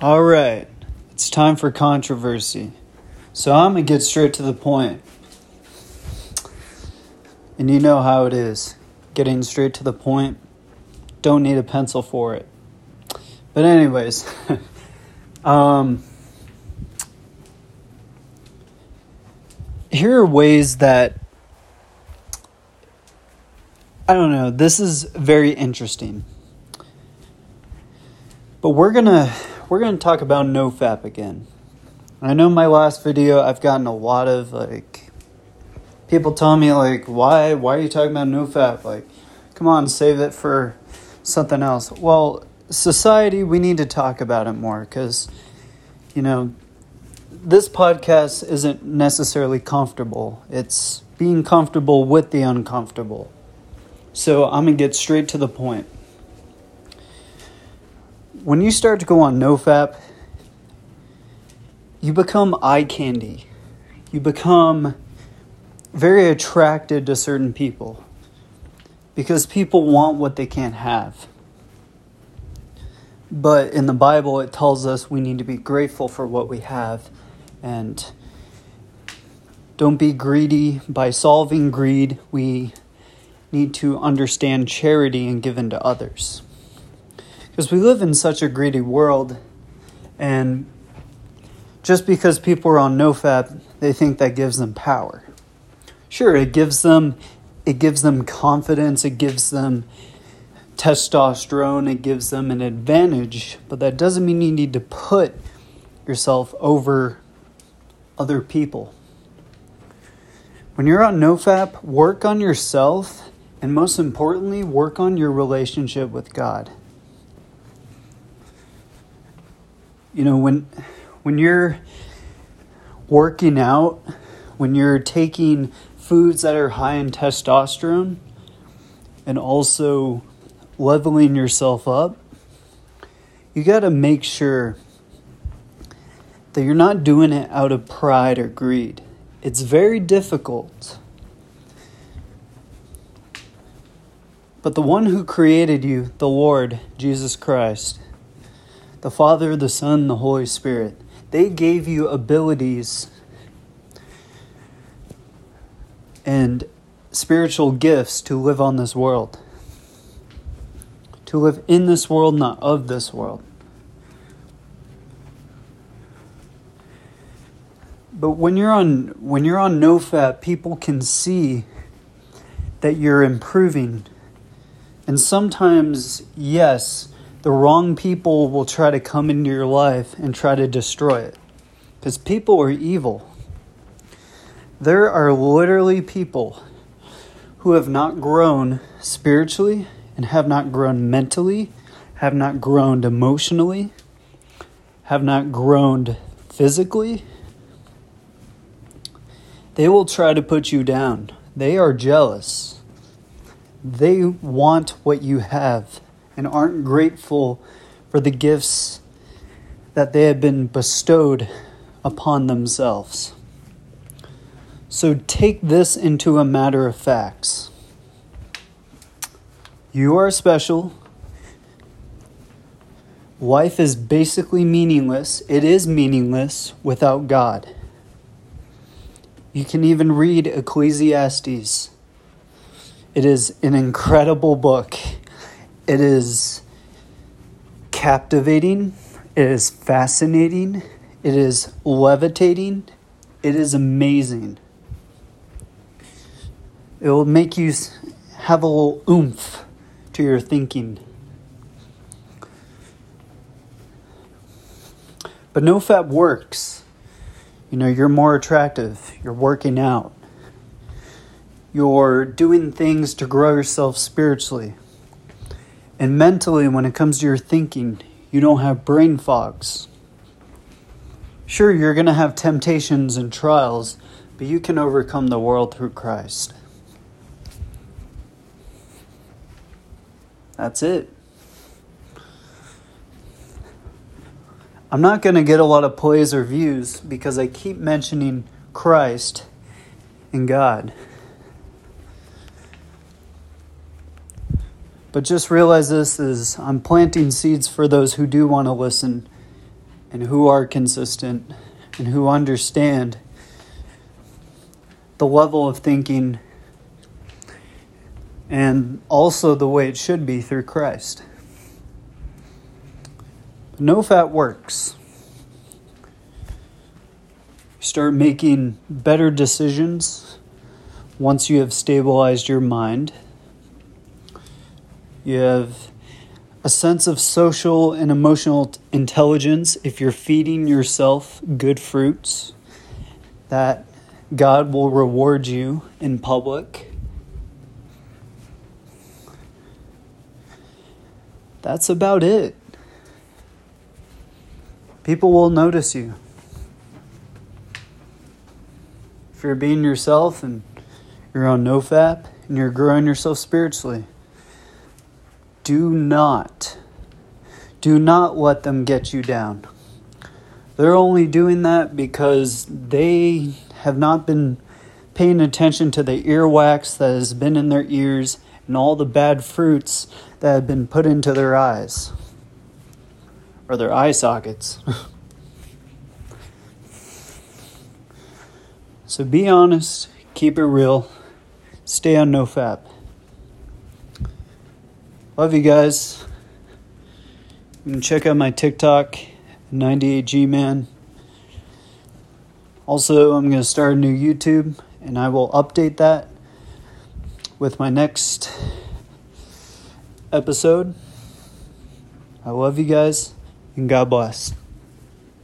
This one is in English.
All right, it's time for controversy. So I'm going to get straight to the point. And you know how it is getting straight to the point. Don't need a pencil for it. But, anyways, um, here are ways that I don't know, this is very interesting. But we're going to we're going to talk about nofap again. I know my last video I've gotten a lot of like people telling me like why why are you talking about nofap like come on save it for something else. Well, society we need to talk about it more cuz you know this podcast isn't necessarily comfortable. It's being comfortable with the uncomfortable. So I'm going to get straight to the point when you start to go on nofap, you become eye candy. You become very attracted to certain people because people want what they can't have. But in the Bible, it tells us we need to be grateful for what we have and don't be greedy. By solving greed, we need to understand charity and give into others. Because we live in such a greedy world, and just because people are on nofap, they think that gives them power. Sure, it gives them it gives them confidence, it gives them testosterone, it gives them an advantage, but that doesn't mean you need to put yourself over other people. When you're on nofap, work on yourself and most importantly, work on your relationship with God. You know when when you're working out when you're taking foods that are high in testosterone and also leveling yourself up you got to make sure that you're not doing it out of pride or greed. It's very difficult. But the one who created you the lord jesus christ the Father, the Son, the Holy Spirit. They gave you abilities and spiritual gifts to live on this world. To live in this world, not of this world. But when you're on when you're on nofap, people can see that you're improving. And sometimes, yes, the wrong people will try to come into your life and try to destroy it. Because people are evil. There are literally people who have not grown spiritually and have not grown mentally, have not grown emotionally, have not grown physically. They will try to put you down. They are jealous. They want what you have and aren't grateful for the gifts that they have been bestowed upon themselves. So take this into a matter of facts. You are special. Life is basically meaningless. It is meaningless without God. You can even read Ecclesiastes. It is an incredible book. It is captivating, it is fascinating, it is levitating, it is amazing. It will make you have a little oomph to your thinking. But NoFap works. You know, you're more attractive, you're working out, you're doing things to grow yourself spiritually. And mentally, when it comes to your thinking, you don't have brain fogs. Sure, you're going to have temptations and trials, but you can overcome the world through Christ. That's it. I'm not going to get a lot of plays or views because I keep mentioning Christ and God. But just realize this is I'm planting seeds for those who do want to listen and who are consistent and who understand the level of thinking and also the way it should be through Christ. NoFap works. You start making better decisions once you have stabilized your mind. You have a sense of social and emotional intelligence if you're feeding yourself good fruits that God will reward you in public. That's about it. People will notice you. If you're being yourself and you're on no NoFap and you're growing yourself spiritually, do not, do not let them get you down. They're only doing that because they have not been paying attention to the earwax that has been in their ears and all the bad fruits that have been put into their eyes or their eye sockets. so be honest, keep it real, stay on NoFap. Love you guys. You can check out my TikTok, 98G Man. Also, I'm going to start a new YouTube and I will update that with my next episode. I love you guys and God bless.